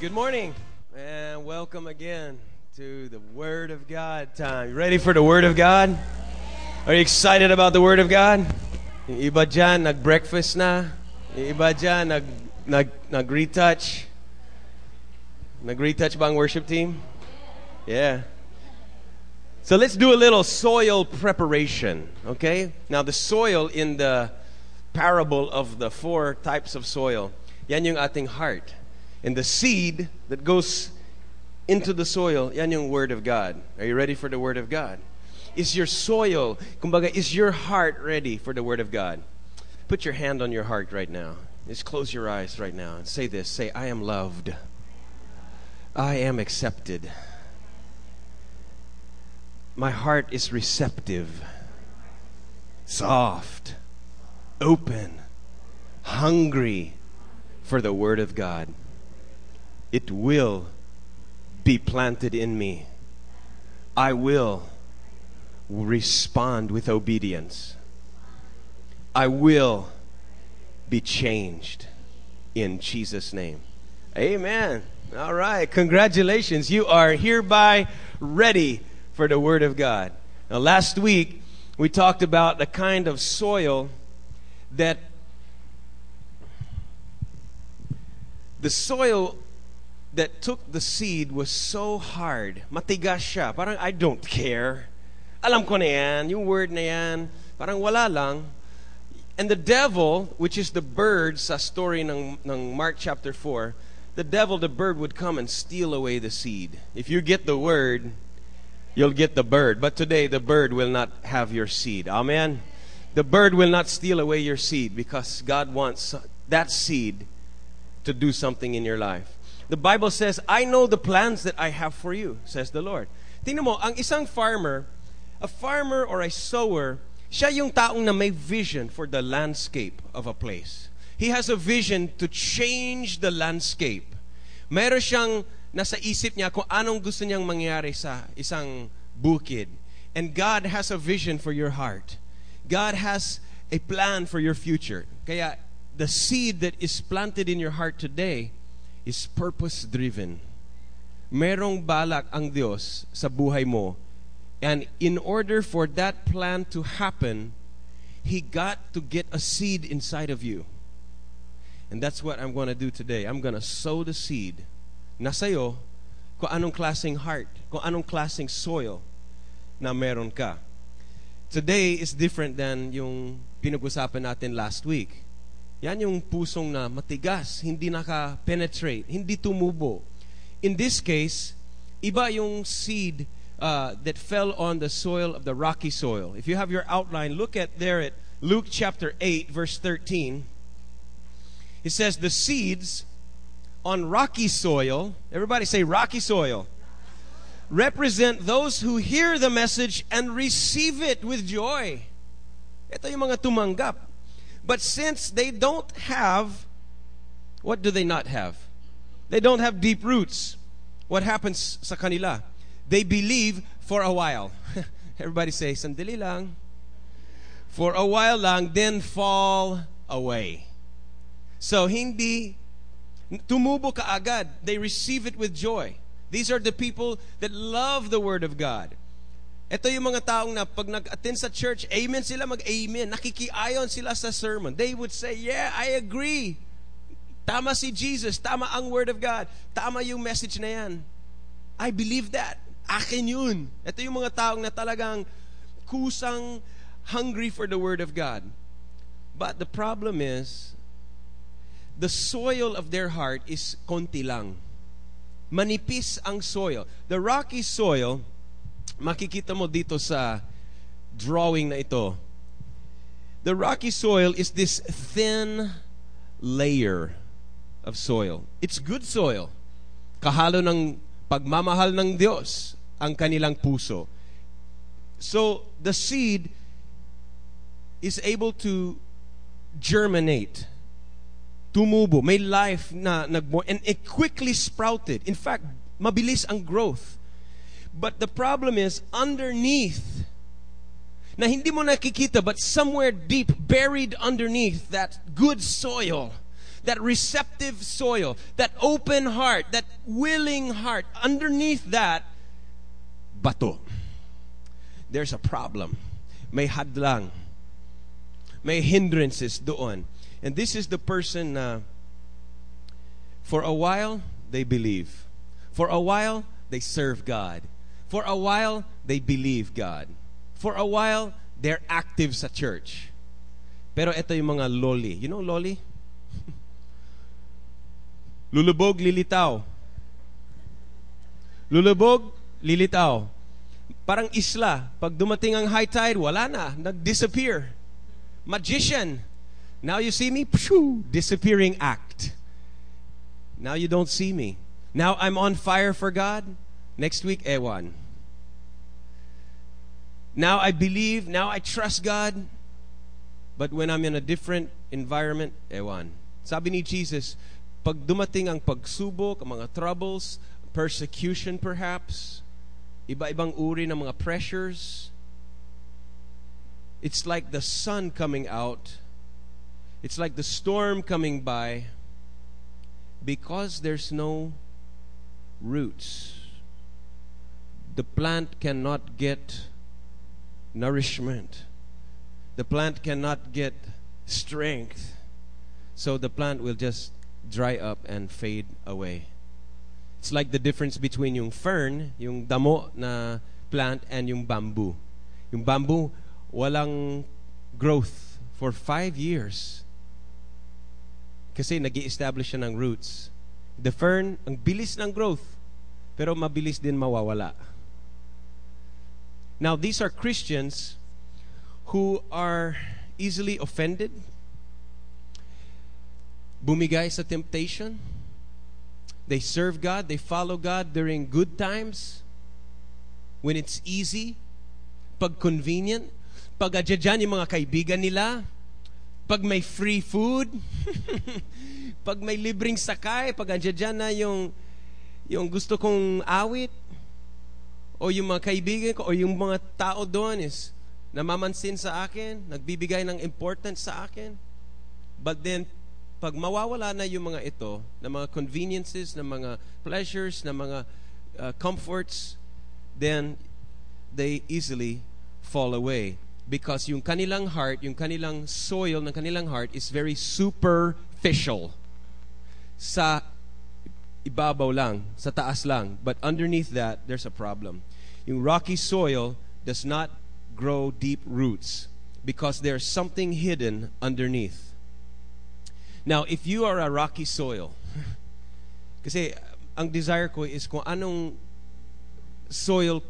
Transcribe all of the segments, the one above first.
good morning and welcome again to the Word of God time. You ready for the Word of God? Are you excited about the Word of God? Iba dyan, nag-breakfast na. Iba dyan, nag, nag, nag-retouch. Nag-retouch ba ang worship team? Yeah. So let's do a little soil preparation, okay? Now, the soil in the parable of the four types of soil, yan yung ating heart. And the seed that goes into the soil, yan yung Word of God. Are you ready for the Word of God? Is your soil, kumbaga, is your heart ready for the Word of God? Put your hand on your heart right now. Just close your eyes right now and say this. Say, I am loved. I am accepted. My heart is receptive, soft, open, hungry for the Word of God. It will be planted in me. I will respond with obedience. I will be changed in Jesus' name. Amen. All right. Congratulations. You are hereby ready for the Word of God. Now, last week, we talked about the kind of soil that the soil that took the seed was so hard. Matigas siya. Parang, I don't care. Alam ko na yan. Yung word na yan. Parang wala lang. And the devil, which is the bird sa story ng, ng Mark chapter 4, the devil, the bird, would come and steal away the seed. If you get the word, you'll get the bird. But today, the bird will not have your seed. Amen? The bird will not steal away your seed because God wants that seed to do something in your life. The Bible says, I know the plans that I have for you, says the Lord. Tingnan mo, ang isang farmer, a farmer or a sower, siya yung taong na may vision for the landscape of a place. He has a vision to change the landscape. Meron siyang nasa isip niya kung anong gusto niyang mangyari sa isang bukid. And God has a vision for your heart. God has a plan for your future. Kaya the seed that is planted in your heart today is purpose driven. Merong balak ang Diyos sa buhay mo. And in order for that plan to happen, He got to get a seed inside of you. And that's what I'm going to do today. I'm going to sow the seed na sa'yo kung anong klaseng heart, kung anong klaseng soil na meron ka. Today is different than yung pinag-usapan natin last week. Yan yung pusong na matigas, hindi naka-penetrate, hindi tumubo. In this case, iba yung seed uh, that fell on the soil of the rocky soil. If you have your outline, look at there at Luke chapter 8, verse 13. It says, The seeds on rocky soil, everybody say rocky soil, represent those who hear the message and receive it with joy. Ito yung mga tumanggap. But since they don't have, what do they not have? They don't have deep roots. What happens sa kanila? They believe for a while. Everybody say, sandali lang. For a while lang, then fall away. So, hindi tumubo kaagad. They receive it with joy. These are the people that love the Word of God. Ito yung mga taong na pag nag-attend sa church, amen sila, mag-amen. Nakikiayon sila sa sermon. They would say, yeah, I agree. Tama si Jesus. Tama ang Word of God. Tama yung message na yan. I believe that. Akin yun. Ito yung mga taong na talagang kusang hungry for the Word of God. But the problem is, the soil of their heart is konti lang. Manipis ang soil. The rocky soil, makikita mo dito sa drawing na ito. The rocky soil is this thin layer of soil. It's good soil. Kahalo ng pagmamahal ng Diyos ang kanilang puso. So, the seed is able to germinate. Tumubo. May life na nagbo and it quickly sprouted. In fact, mabilis ang growth. But the problem is, underneath, na hindi mo nakikita, but somewhere deep, buried underneath that good soil, that receptive soil, that open heart, that willing heart, underneath that, bato. There's a problem. May hadlang. May hindrances doon. And this is the person uh, for a while they believe. For a while they serve God. For a while they believe God. For a while they're active sa church. Pero ito yung mga loli. You know loli? Lulubog, lilitaw. Lulubog, lilitaw. Parang isla. Pag dumating ang high tide, wala na. Nag-disappear. Magician. Now you see me? Pshoo, disappearing act. Now you don't see me. Now I'm on fire for God. Next week, ewan. Now I believe, now I trust God. But when I'm in a different environment, ewan. Sabi ni Jesus, pag dumating ang pagsubok, ang mga troubles, persecution perhaps, iba-ibang uri ng mga pressures, it's like the sun coming out. It's like the storm coming by because there's no roots. The plant cannot get nourishment the plant cannot get strength. So the plant will just dry up and fade away. It's like the difference between yung fern, yung damo na plant, and yung bamboo. Yung bamboo, walang growth for five years. Kasi nag establish siya ng roots. The fern, ang bilis ng growth, pero mabilis din mawawala. Now, these are Christians who are easily offended, bumigay sa temptation. They serve God, they follow God during good times, when it's easy, pag convenient, pag adyan yung mga kaibigan nila, pag may free food, pag may libreng sakay, pag adyan na yung, yung gusto kong awit, o yung mga kaibigan ko, o yung mga tao doon is, namamansin sa akin, nagbibigay ng importance sa akin. But then, pag mawawala na yung mga ito, na mga conveniences, na mga pleasures, na mga uh, comforts, then they easily fall away. Because yung kanilang heart, yung kanilang soil ng kanilang heart is very superficial. Sa ibabaw lang, sa taas lang. But underneath that, there's a problem. Yung rocky soil does not grow deep roots because there's something hidden underneath. Now, if you are a rocky soil, kasi ang desire ko is kung anong soil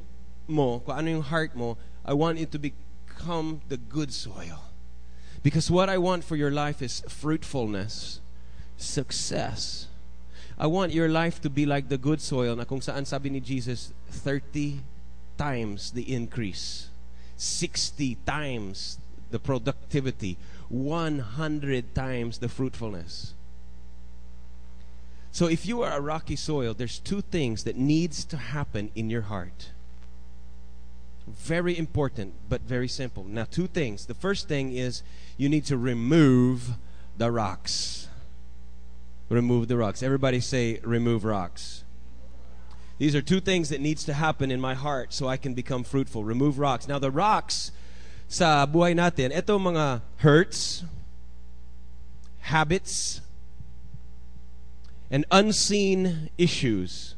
mo, kung ano yung heart mo, I want it to become the good soil. Because what I want for your life is fruitfulness, success. I want your life to be like the good soil na kung saan sabi ni Jesus, 30 times the increase. 60 times the productivity, 100 times the fruitfulness. So if you are a rocky soil, there's two things that needs to happen in your heart. Very important, but very simple. Now, two things. The first thing is you need to remove the rocks. Remove the rocks. Everybody say remove rocks. These are two things that needs to happen in my heart so I can become fruitful. Remove rocks. Now the rocks sa buhay natin, ito mga hurts, habits, and unseen issues.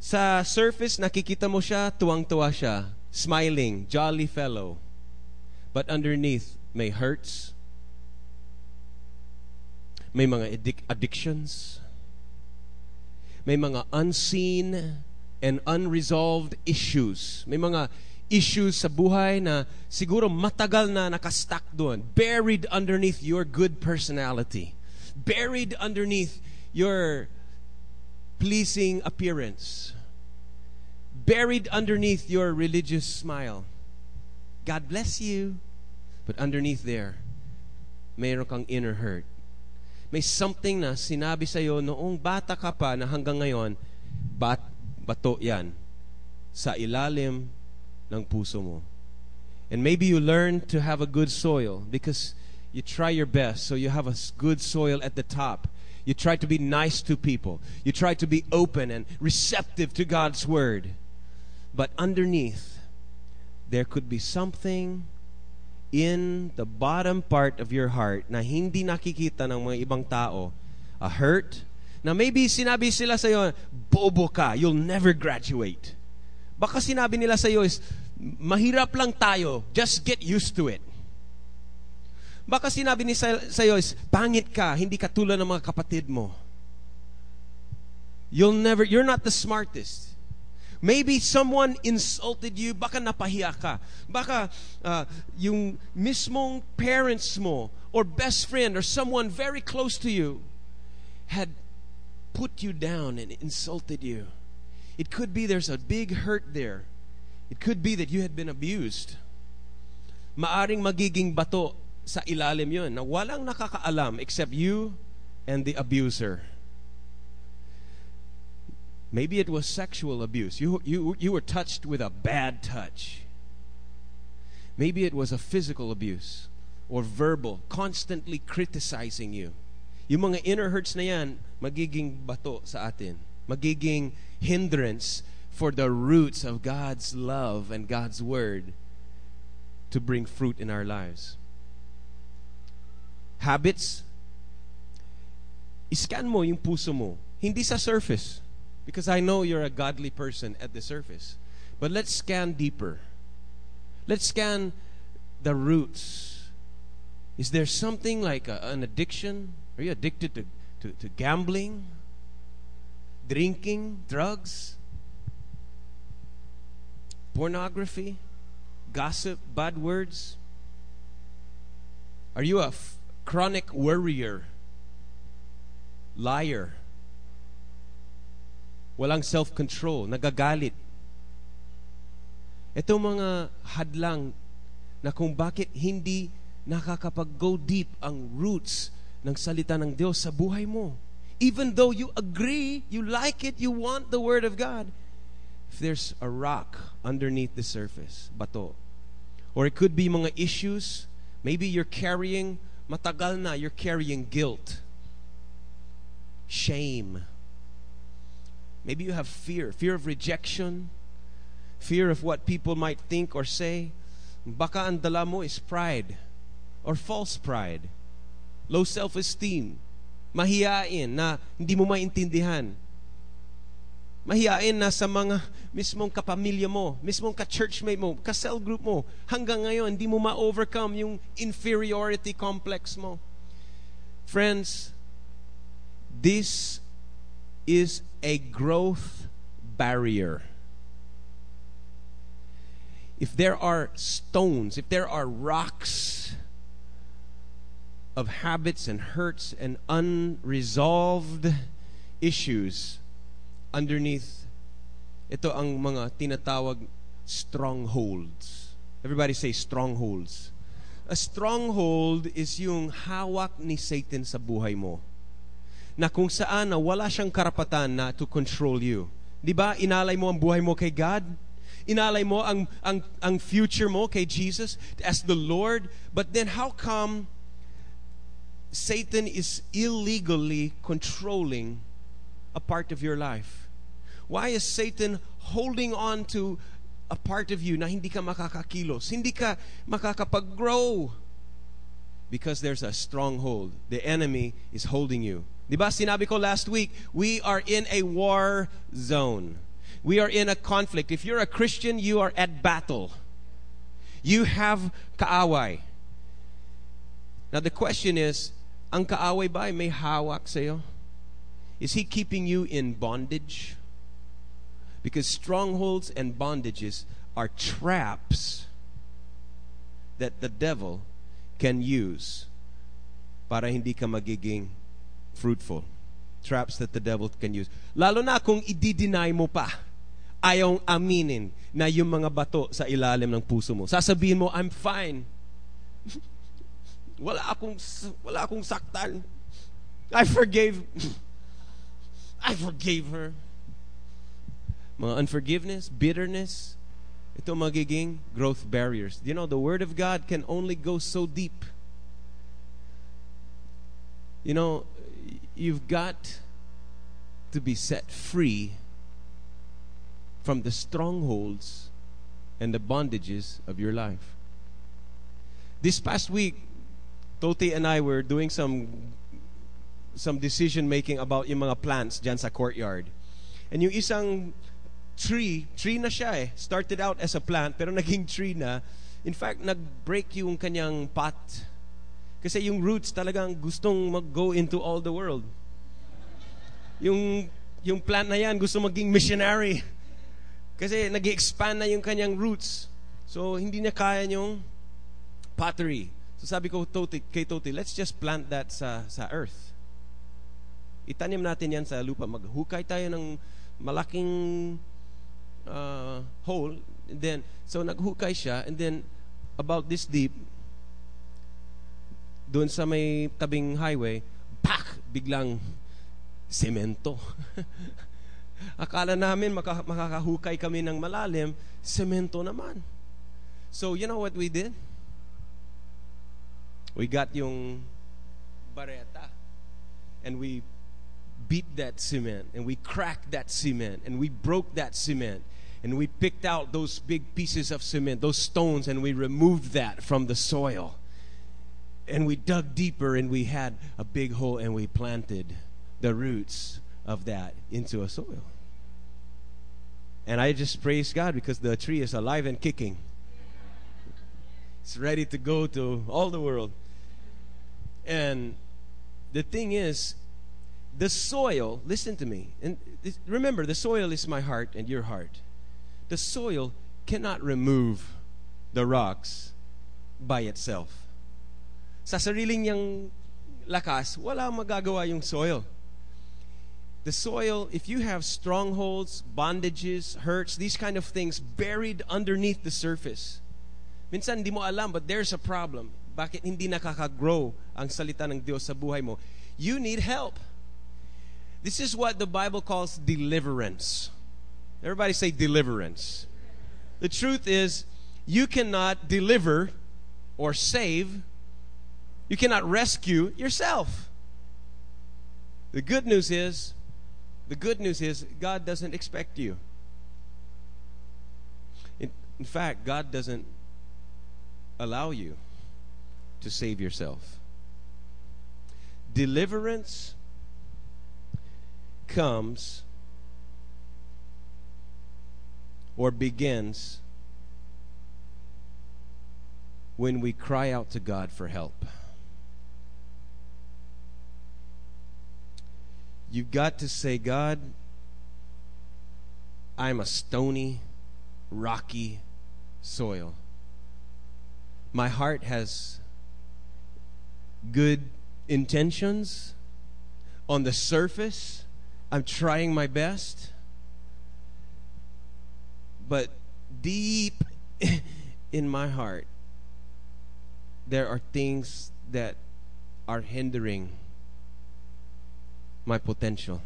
Sa surface, nakikita mo siya, tuwang-tuwa siya, smiling, jolly fellow. But underneath, may hurts, may mga addic- addictions, may mga unseen and unresolved issues. May mga issues sa buhay na siguro matagal na nakastack doon. Buried underneath your good personality. Buried underneath your pleasing appearance. Buried underneath your religious smile. God bless you. But underneath there, mayroon kang inner hurt may something na sinabi sa iyo noong bata ka pa na hanggang ngayon, bat, bato yan sa ilalim ng puso mo. And maybe you learn to have a good soil because You try your best so you have a good soil at the top. You try to be nice to people. You try to be open and receptive to God's word. But underneath, there could be something in the bottom part of your heart na hindi nakikita ng mga ibang tao. A hurt, na maybe sinabi sila sa iyo, bobo ka, you'll never graduate. Baka sinabi nila sa iyo is, mahirap lang tayo, just get used to it. Baka sinabi ni sa, sa iyo is, pangit ka, hindi ka tulad ng mga kapatid mo. You'll never, you're not the smartest. Maybe someone insulted you, baka napahiya ka. Baka uh, yung mismong parents mo or best friend or someone very close to you had put you down and insulted you. It could be there's a big hurt there. It could be that you had been abused. Maaring magiging bato sa ilalim yun na walang nakakaalam except you and the abuser. Maybe it was sexual abuse. You, you, you were touched with a bad touch. Maybe it was a physical abuse or verbal, constantly criticizing you. Yung mga inner hurts na yan, magiging bato sa atin. Magiging hindrance for the roots of God's love and God's word to bring fruit in our lives. habits, iscan mo yung puso mo. Hindi sa surface. Because I know you're a godly person at the surface. But let's scan deeper. Let's scan the roots. Is there something like a, an addiction? Are you addicted to, to, to gambling, drinking, drugs, pornography, gossip, bad words? Are you a f- chronic worrier, liar, walang self-control, nagagalit. Ito mga hadlang na kung bakit hindi nakakapag-go deep ang roots ng salita ng Diyos sa buhay mo. Even though you agree, you like it, you want the Word of God, if there's a rock underneath the surface, bato, or it could be mga issues, maybe you're carrying matagal na you're carrying guilt, shame. Maybe you have fear, fear of rejection, fear of what people might think or say. Baka ang dala mo is pride or false pride, low self-esteem, mahiyain na hindi mo maintindihan mahiyain na sa mga mismong kapamilya mo, mismong ka-churchmate mo, ka-cell group mo. Hanggang ngayon, hindi mo ma-overcome yung inferiority complex mo. Friends, this is a growth barrier. If there are stones, if there are rocks of habits and hurts and unresolved issues, underneath, ito ang mga tinatawag strongholds. Everybody say strongholds. A stronghold is yung hawak ni Satan sa buhay mo. Na kung saan na wala siyang karapatan na to control you. 'Di ba? Inalay mo ang buhay mo kay God. Inalay mo ang ang ang future mo kay Jesus as the Lord. But then how come Satan is illegally controlling a part of your life? Why is Satan holding on to a part of you na hindi ka makakakilos, hindi ka makakapag-grow? Because there's a stronghold. The enemy is holding you. Di ba sinabi ko last week, we are in a war zone. We are in a conflict. If you're a Christian, you are at battle. You have kaaway. Now the question is, ang kaaway ba may hawak sa'yo? Is he keeping you in bondage? Because strongholds and bondages are traps that the devil can use para hindi ka magiging fruitful. Traps that the devil can use. Lalo na kung i-deny mo pa, ayaw aminin na yung mga bato sa ilalim ng puso mo. Sasabihin mo, I'm fine. wala akong wala akong saktan. I forgave I forgave her mga unforgiveness, bitterness, ito magiging growth barriers. You know, the Word of God can only go so deep. You know, you've got to be set free from the strongholds and the bondages of your life. This past week, Toti and I were doing some some decision making about yung mga plants dyan sa courtyard. And yung isang tree, tree na siya eh. Started out as a plant, pero naging tree na. In fact, nag-break yung kanyang pot. Kasi yung roots talagang gustong mag-go into all the world. Yung, yung plant na yan gusto maging missionary. Kasi nag expand na yung kanyang roots. So, hindi niya kaya yung pottery. So, sabi ko Toti, kay Toti, let's just plant that sa, sa earth. Itanim natin yan sa lupa. Maghukay tayo ng malaking uh, hole. And then, so naghukay siya. And then, about this deep, doon sa may tabing highway, pak! Biglang semento. Akala namin maka, makakahukay kami ng malalim, semento naman. So, you know what we did? We got yung bareta and we beat that cement and we cracked that cement and we broke that cement and we picked out those big pieces of cement, those stones, and we removed that from the soil. And we dug deeper and we had a big hole and we planted the roots of that into a soil. And I just praise God because the tree is alive and kicking. It's ready to go to all the world. And the thing is, the soil, listen to me, and remember, the soil is my heart and your heart. The soil cannot remove the rocks by itself. Sa sariling niyang lakas, wala magagawa yung soil. The soil, if you have strongholds, bondages, hurts, these kind of things buried underneath the surface, minsan hindi mo alam, but there's a problem. Bakit hindi nakaka-grow ang salita ng Diyos sa buhay mo? You need help. This is what the Bible calls deliverance. Everybody say deliverance. The truth is, you cannot deliver or save, you cannot rescue yourself. The good news is, the good news is, God doesn't expect you. In, in fact, God doesn't allow you to save yourself. Deliverance comes or begins when we cry out to God for help. You've got to say, God, I'm a stony, rocky soil. My heart has good intentions on the surface. I'm trying my best. But deep in my heart, there are things that are hindering my potential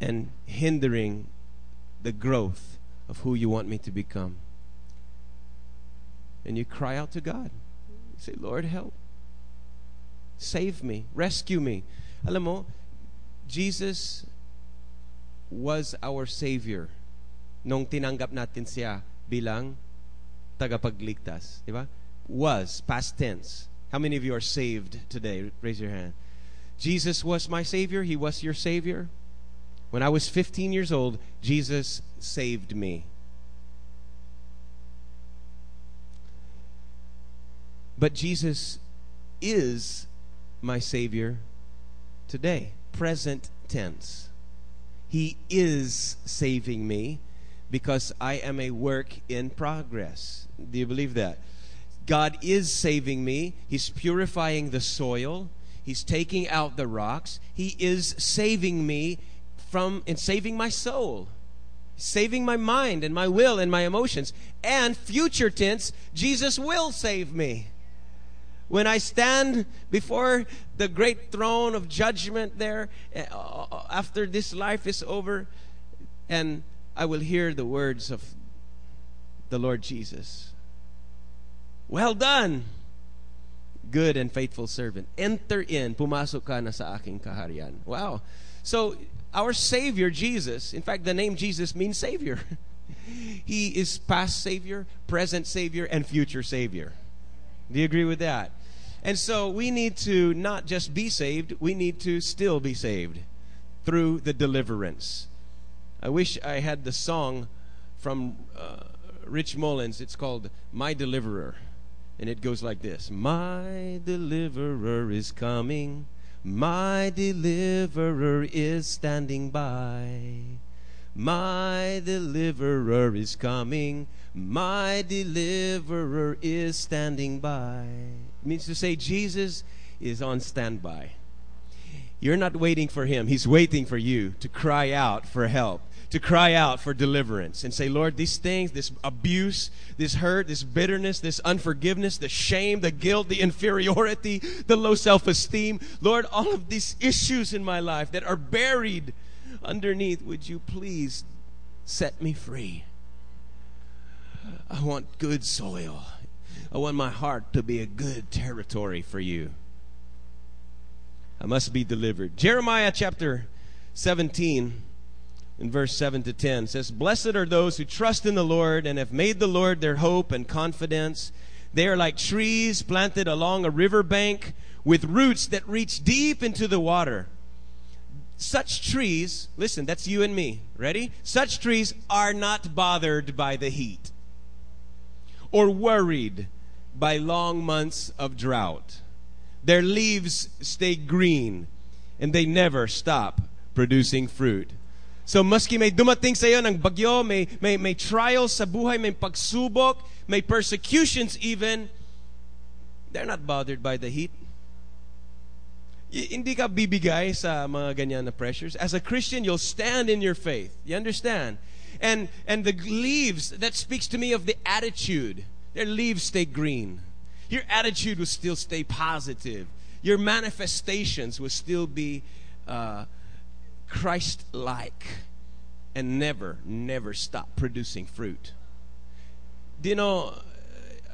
and hindering the growth of who you want me to become. And you cry out to God. You say, Lord, help. Save me. Rescue me. Alam mo, Jesus was our Savior nung tinanggap natin siya bilang tagapagligtas. Di? Was, past tense. How many of you are saved today? Raise your hand. Jesus was my Savior. He was your Savior. When I was 15 years old, Jesus saved me. But Jesus is my Savior today, present tense. He is saving me because I am a work in progress. Do you believe that? God is saving me. He's purifying the soil. He's taking out the rocks. He is saving me from and saving my soul. Saving my mind and my will and my emotions. And future tense, Jesus will save me. When I stand before the great throne of judgment there uh, after this life is over and I will hear the words of the Lord Jesus. Well done, good and faithful servant. Enter in, pumasok ka na sa aking kaharian. Wow. So, our Savior, Jesus, in fact, the name Jesus means Savior. he is past Savior, present Savior, and future Savior. Do you agree with that? And so we need to not just be saved, we need to still be saved through the deliverance. I wish I had the song from uh, Rich Mullins. It's called My Deliverer. And it goes like this My deliverer is coming, my deliverer is standing by. My deliverer is coming, my deliverer is standing by. It means to say Jesus is on standby. You're not waiting for him, he's waiting for you to cry out for help to cry out for deliverance and say, Lord, these things, this abuse, this hurt, this bitterness, this unforgiveness, the shame, the guilt, the inferiority, the low self esteem, Lord, all of these issues in my life that are buried underneath, would you please set me free? I want good soil. I want my heart to be a good territory for you. I must be delivered. Jeremiah chapter 17 in verse 7 to 10 says, Blessed are those who trust in the Lord and have made the Lord their hope and confidence. They are like trees planted along a river bank with roots that reach deep into the water. Such trees, listen, that's you and me. Ready? Such trees are not bothered by the heat or worried by long months of drought. Their leaves stay green and they never stop producing fruit. So maski may dumating sa iyo ng bagyo, may, may, may trials sa buhay, may pagsubok, may persecutions even, they're not bothered by the heat. Y- hindi ka bibigay sa mga ganyan na pressures. As a Christian, you'll stand in your faith. You understand? And, and the leaves, that speaks to me of the attitude. Their leaves stay green. Your attitude will still stay positive. Your manifestations will still be uh, Christ like and never, never stop producing fruit. Do you know,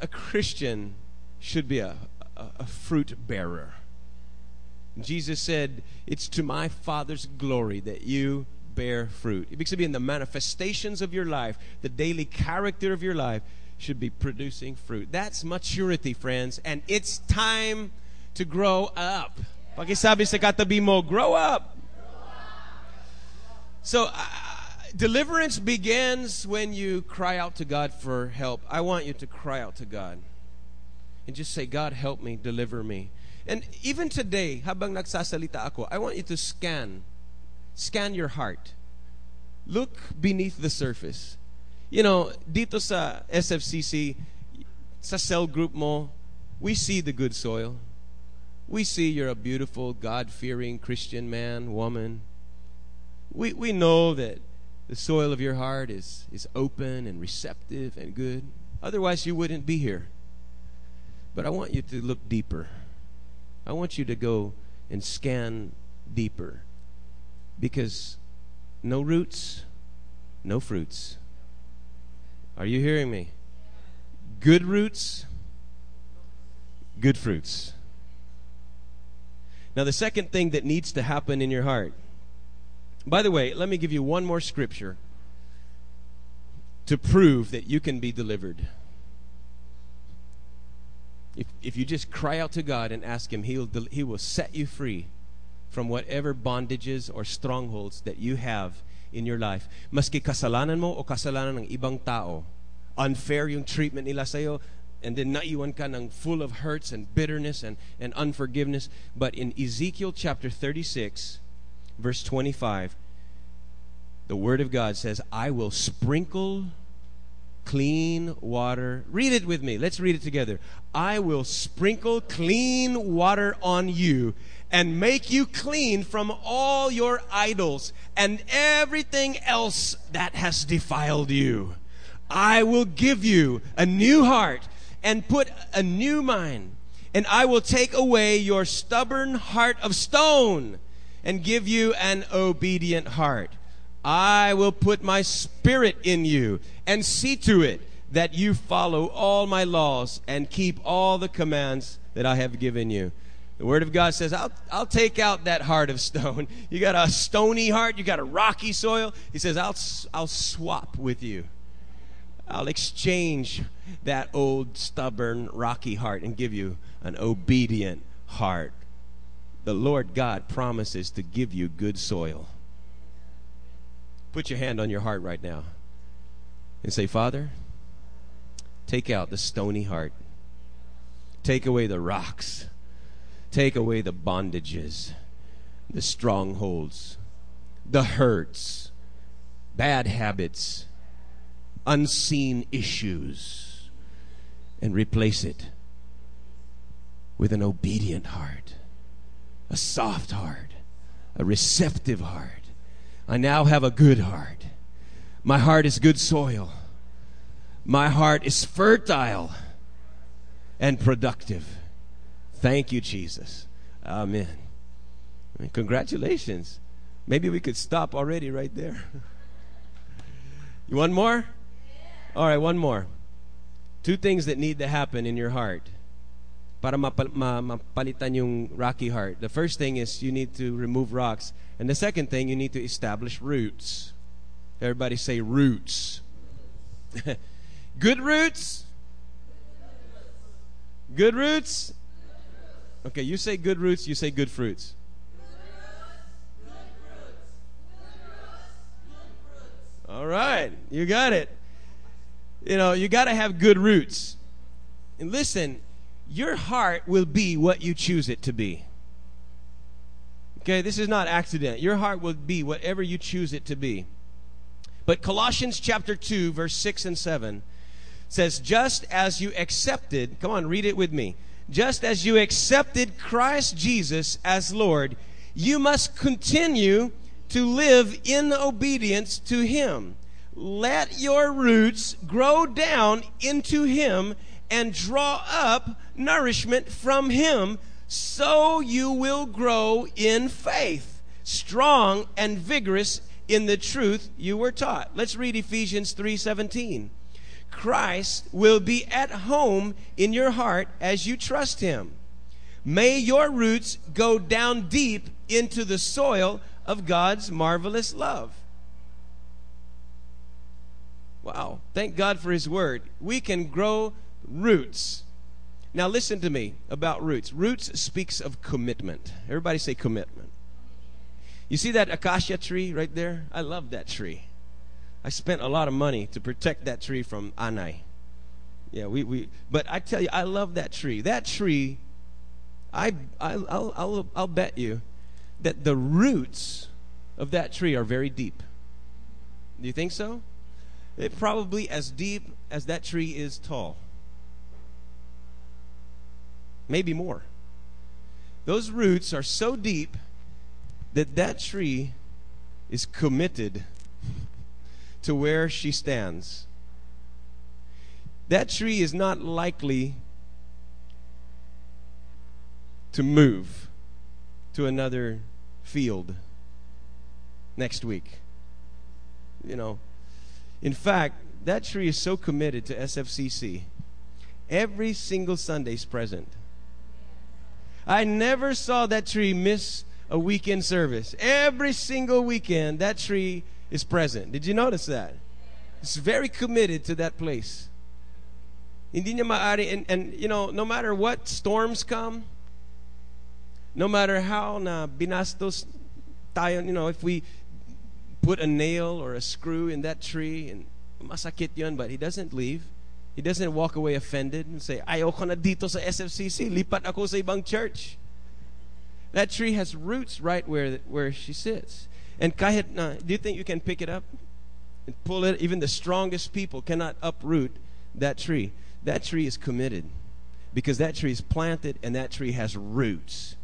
a Christian should be a, a, a fruit bearer. Jesus said, It's to my Father's glory that you bear fruit. Ibig in the manifestations of your life, the daily character of your life, should be producing fruit. That's maturity, friends, and it's time to grow up. Pakisabi sa katabi mo, grow up. So, uh, deliverance begins when you cry out to God for help. I want you to cry out to God and just say, God, help me, deliver me. And even today, habang nagsasalita ako, I want you to scan, scan your heart. Look beneath the surface. You know, dito sa SFCC, sa cell group mo, we see the good soil. We see you're a beautiful, God fearing Christian man, woman we, we know that the soil of your heart is, is open and receptive and good. Otherwise, you wouldn't be here. But I want you to look deeper. I want you to go and scan deeper. Because no roots, no fruits. Are you hearing me? Good roots, good fruits. Now, the second thing that needs to happen in your heart by the way, let me give you one more scripture to prove that you can be delivered. If, if you just cry out to God and ask Him, he'll, He will set you free from whatever bondages or strongholds that you have in your life. Maski kasalanan mo o kasalanan ng ibang tao, unfair yung treatment nila sa'yo, and then naiwan ka ng full of hurts and bitterness and, and unforgiveness. But in Ezekiel chapter 36, verse 25, the Word of God says, I will sprinkle clean water. Read it with me. Let's read it together. I will sprinkle clean water on you and make you clean from all your idols and everything else that has defiled you. I will give you a new heart and put a new mind, and I will take away your stubborn heart of stone and give you an obedient heart. I will put my spirit in you and see to it that you follow all my laws and keep all the commands that I have given you. The Word of God says, I'll, I'll take out that heart of stone. You got a stony heart, you got a rocky soil. He says, I'll, I'll swap with you. I'll exchange that old, stubborn, rocky heart and give you an obedient heart. The Lord God promises to give you good soil. Put your hand on your heart right now and say, Father, take out the stony heart, take away the rocks. Take away the bondages, the strongholds, the hurts, bad habits, unseen issues, and replace it with an obedient heart, a soft heart, a receptive heart. I now have a good heart. My heart is good soil. My heart is fertile and productive. Thank you, Jesus. Amen. congratulations. Maybe we could stop already right there. you want more? All right, one more. Two things that need to happen in your heart para mapalitan yung rocky heart. The first thing is you need to remove rocks. And the second thing, you need to establish roots. Everybody say roots. Good roots? Good roots Okay, you say good roots, you say good fruits. All right, you got it. You know, you got to have good roots. And listen, your heart will be what you choose it to be. Okay, this is not accident. Your heart will be whatever you choose it to be. But Colossians chapter 2, verse 6 and 7 says, Just as you accepted, come on, read it with me just as you accepted Christ Jesus as Lord, you must continue to live in obedience to Him. Let your roots grow down into Him and draw up nourishment from Him so you will grow in faith, strong and vigorous in the truth you were taught. Let's read Ephesians 3:17. Christ will be at home in your heart as you trust Him. May your roots go down deep into the soil of God's marvelous love. Wow. Thank God for His Word. We can grow roots. Now, listen to me about roots. Roots speaks of commitment. Everybody say commitment. You see that acacia tree right there? I love that tree. I spent a lot of money to protect that tree from anai. Yeah, we, we but I tell you, I love that tree. That tree, I, I I'll, I'll, I'll bet you that the roots of that tree are very deep. Do you think so? It probably as deep as that tree is tall. Maybe more. Those roots are so deep that that tree is committed to where she stands. That tree is not likely to move to another field next week. You know, in fact, that tree is so committed to SFCC. Every single Sunday is present. I never saw that tree miss a weekend service. Every single weekend, that tree is present. Did you notice that? It's very committed to that place. Hindi and, and you know, no matter what storms come, no matter how na binastos tayo, you know, if we put a nail or a screw in that tree and masakit yun, but he doesn't leave. He doesn't walk away offended and say, ayoko na dito sa SFCC, lipat ako sa ibang church. That tree has roots right where, where she sits. And kahit na, do you think you can pick it up and pull it? Even the strongest people cannot uproot that tree. That tree is committed because that tree is planted and that tree has roots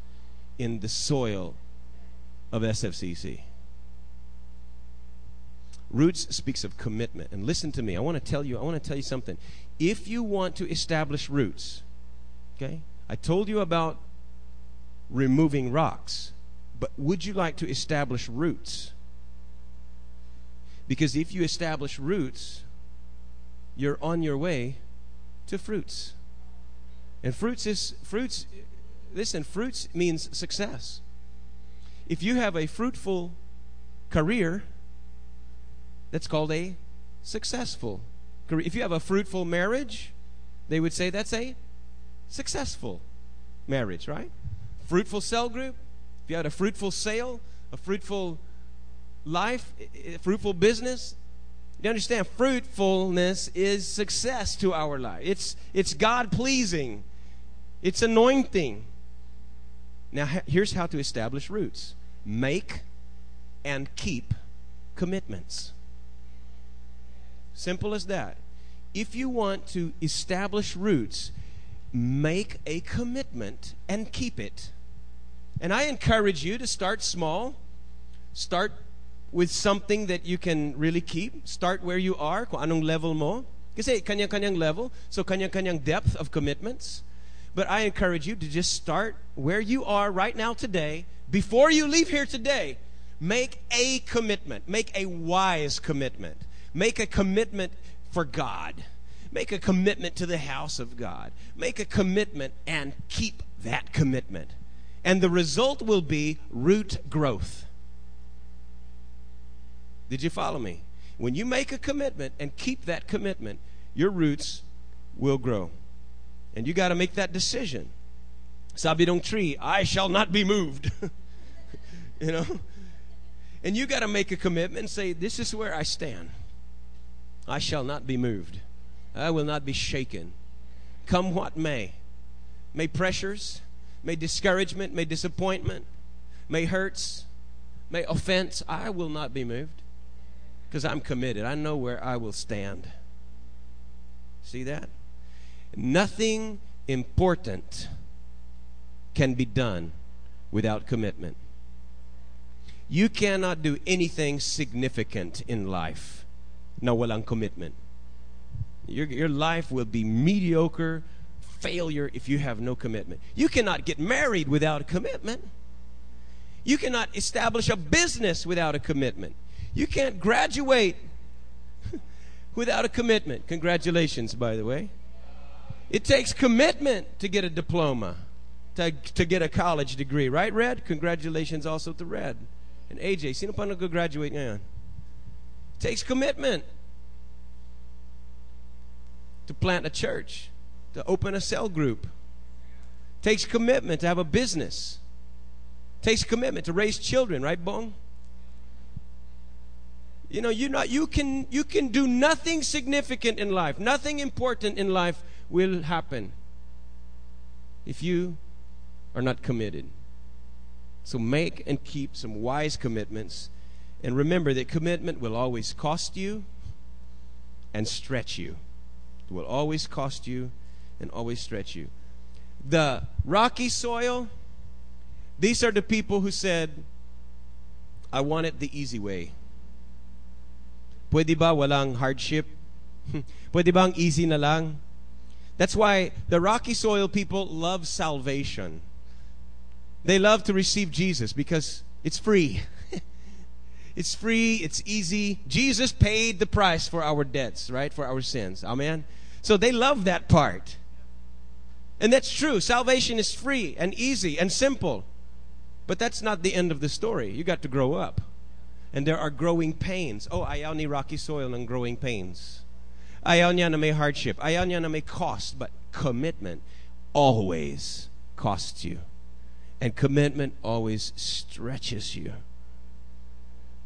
in the soil of SFCC. Roots speaks of commitment. And listen to me. I want to tell you, I want to tell you something. If you want to establish roots, okay? I told you about removing rocks. But would you like to establish roots? Because if you establish roots, you're on your way to fruits. And fruits is fruits listen, fruits means success. If you have a fruitful career, that's called a successful career. If you have a fruitful marriage, they would say that's a successful marriage, right? Fruitful cell group. If you had a fruitful sale, a fruitful life, a fruitful business, you understand? Fruitfulness is success to our life. It's it's God pleasing. It's anointing. Now here's how to establish roots. Make and keep commitments. Simple as that. If you want to establish roots, make a commitment and keep it. And I encourage you to start small. Start with something that you can really keep. Start where you are, kung anong level mo. Kasi kanya-kanyang level, so kanya-kanyang depth of commitments. But I encourage you to just start where you are right now today. Before you leave here today, make a commitment. Make a wise commitment. Make a commitment for God. Make a commitment to the house of God. Make a commitment and keep that commitment. And the result will be root growth. Did you follow me? When you make a commitment and keep that commitment, your roots will grow. And you got to make that decision. Sabi dong tree, I shall not be moved. you know? And you got to make a commitment and say, This is where I stand. I shall not be moved. I will not be shaken. Come what may. May pressures, may discouragement, may disappointment, may hurts, may offense, I will not be moved because I'm committed. I know where I will stand. See that? Nothing important can be done without commitment. You cannot do anything significant in life na walang commitment. Your, your life will be mediocre failure if you have no commitment. You cannot get married without a commitment. You cannot establish a business without a commitment. You can't graduate without a commitment. Congratulations, by the way. It takes commitment to get a diploma, to, to get a college degree, right, Red? Congratulations also to Red. And AJ, sino pa nag-graduate ngayon? Takes commitment to plant a church, to open a cell group. takes commitment to have a business. takes commitment to raise children, right, Bong? You know, you not you can you can do nothing significant in life, nothing important in life will happen if you are not committed. So make and keep some wise commitments and remember that commitment will always cost you and stretch you. It will always cost you and always stretch you. The rocky soil, these are the people who said, I want it the easy way. Pwede ba walang hardship? Pwede bang easy na lang? That's why the rocky soil people love salvation. They love to receive Jesus because it's free. It's free, it's easy. Jesus paid the price for our debts, right? For our sins. Amen. So they love that part. And that's true. Salvation is free and easy and simple. But that's not the end of the story. You got to grow up. And there are growing pains. Oh, ayaw ni rocky soil ng growing pains. Ayaw niya na may hardship. Ayaw niya na may cost. But commitment always costs you. And commitment always stretches you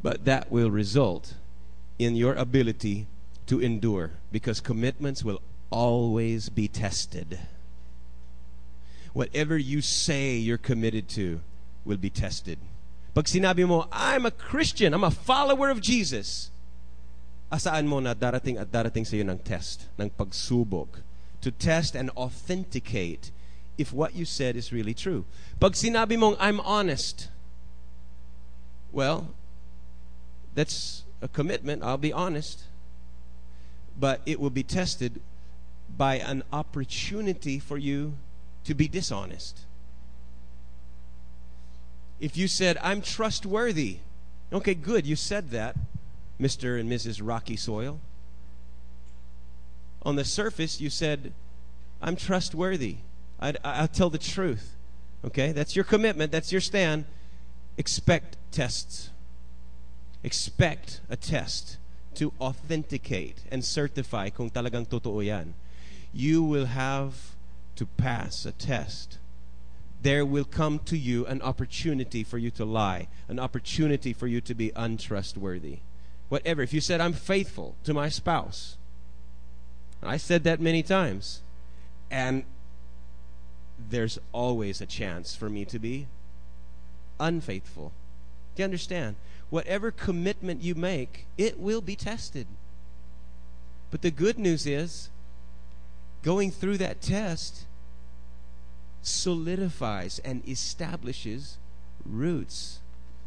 but that will result in your ability to endure because commitments will always be tested. Whatever you say you're committed to will be tested. Pag sinabi mo, I'm a Christian, I'm a follower of Jesus, asaan mo na darating at darating sa iyo ng test, ng pagsubok, to test and authenticate if what you said is really true. Pag sinabi mong, I'm honest, well, that's a commitment, I'll be honest. But it will be tested by an opportunity for you to be dishonest. If you said, I'm trustworthy, okay, good, you said that, Mr. and Mrs. Rocky Soil. On the surface, you said, I'm trustworthy. I, I'll tell the truth. Okay? That's your commitment. That's your stand. Expect tests. Expect a test to authenticate and certify kung talagang totoo yan. You will have to pass a test. There will come to you an opportunity for you to lie, an opportunity for you to be untrustworthy. Whatever. If you said, I'm faithful to my spouse, I said that many times. And there's always a chance for me to be unfaithful. Do you understand? Whatever commitment you make, it will be tested. But the good news is, going through that test solidifies and establishes roots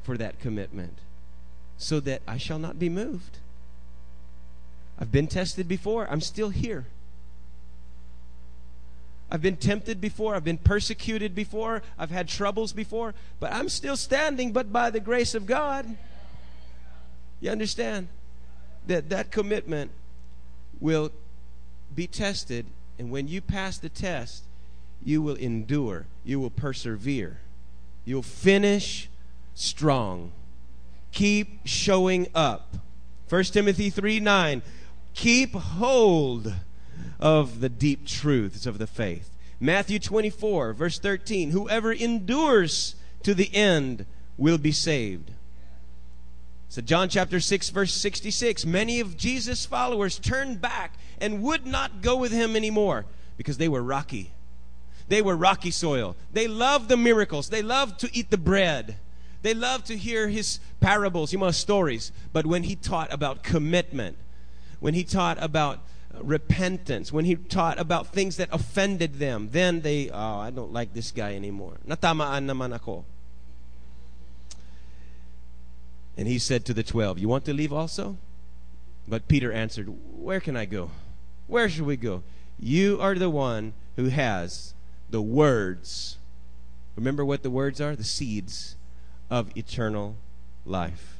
for that commitment so that I shall not be moved. I've been tested before, I'm still here. I've been tempted before. I've been persecuted before. I've had troubles before. But I'm still standing, but by the grace of God. You understand? That that commitment will be tested. And when you pass the test, you will endure. You will persevere. You'll finish strong. Keep showing up. 1 Timothy 3 9. Keep hold of the deep truths of the faith. Matthew 24, verse 13 Whoever endures to the end will be saved. So, John chapter 6, verse 66 many of Jesus' followers turned back and would not go with him anymore because they were rocky. They were rocky soil. They loved the miracles, they loved to eat the bread. They loved to hear his parables, you know, stories. But when he taught about commitment, when he taught about uh, repentance, when he taught about things that offended them, then they, oh, I don't like this guy anymore. Natamaan naman ako. And he said to the twelve, You want to leave also? But Peter answered, Where can I go? Where should we go? You are the one who has the words. Remember what the words are? The seeds of eternal life.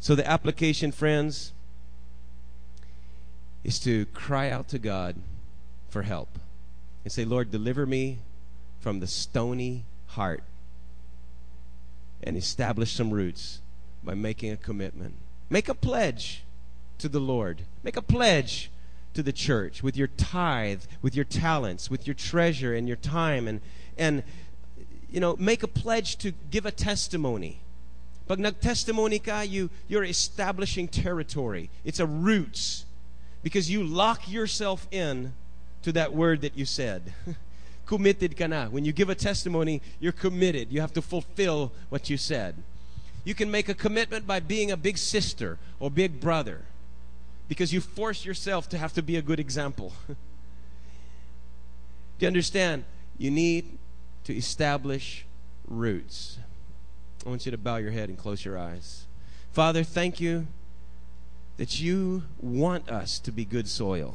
So, the application, friends, is to cry out to God for help and say, Lord, deliver me from the stony heart and establish some roots by making a commitment. Make a pledge to the Lord. Make a pledge to the church with your tithe, with your talents, with your treasure and your time and and you know, make a pledge to give a testimony. Pag nag-testimony ka, you, you're establishing territory. It's a roots because you lock yourself in to that word that you said. committed ka na. When you give a testimony, you're committed. You have to fulfill what you said. You can make a commitment by being a big sister or big brother because you force yourself to have to be a good example. Do you understand? You need to establish roots. I want you to bow your head and close your eyes. Father, thank you that you want us to be good soil.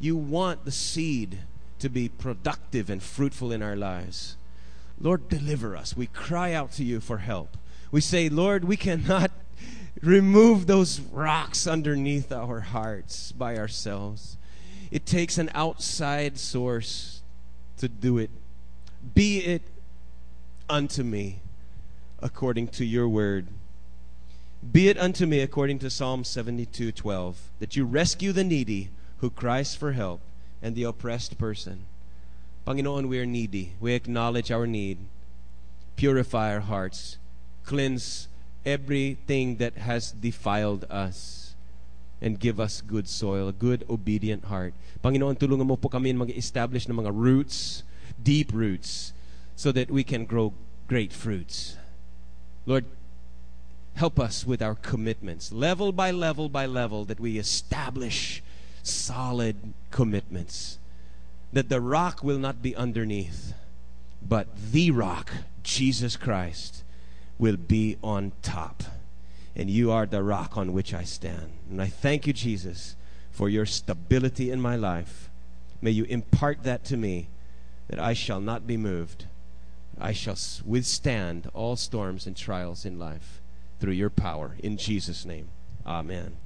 You want the seed to be productive and fruitful in our lives. Lord, deliver us. We cry out to you for help. We say, Lord, we cannot remove those rocks underneath our hearts by ourselves. It takes an outside source to do it. Be it unto me according to your word. Be it unto me according to Psalm 72:12 that you rescue the needy who cries for help and the oppressed person. Panginoon, we are needy. We acknowledge our need. Purify our hearts. Cleanse everything that has defiled us. And give us good soil, a good, obedient heart. Panginoon, tulungan mo po kami mag-establish ng mga roots, deep roots, so that we can grow great fruits. Lord, Help us with our commitments, level by level by level, that we establish solid commitments. That the rock will not be underneath, but the rock, Jesus Christ, will be on top. And you are the rock on which I stand. And I thank you, Jesus, for your stability in my life. May you impart that to me, that I shall not be moved. I shall withstand all storms and trials in life through your power. In Jesus' name, amen.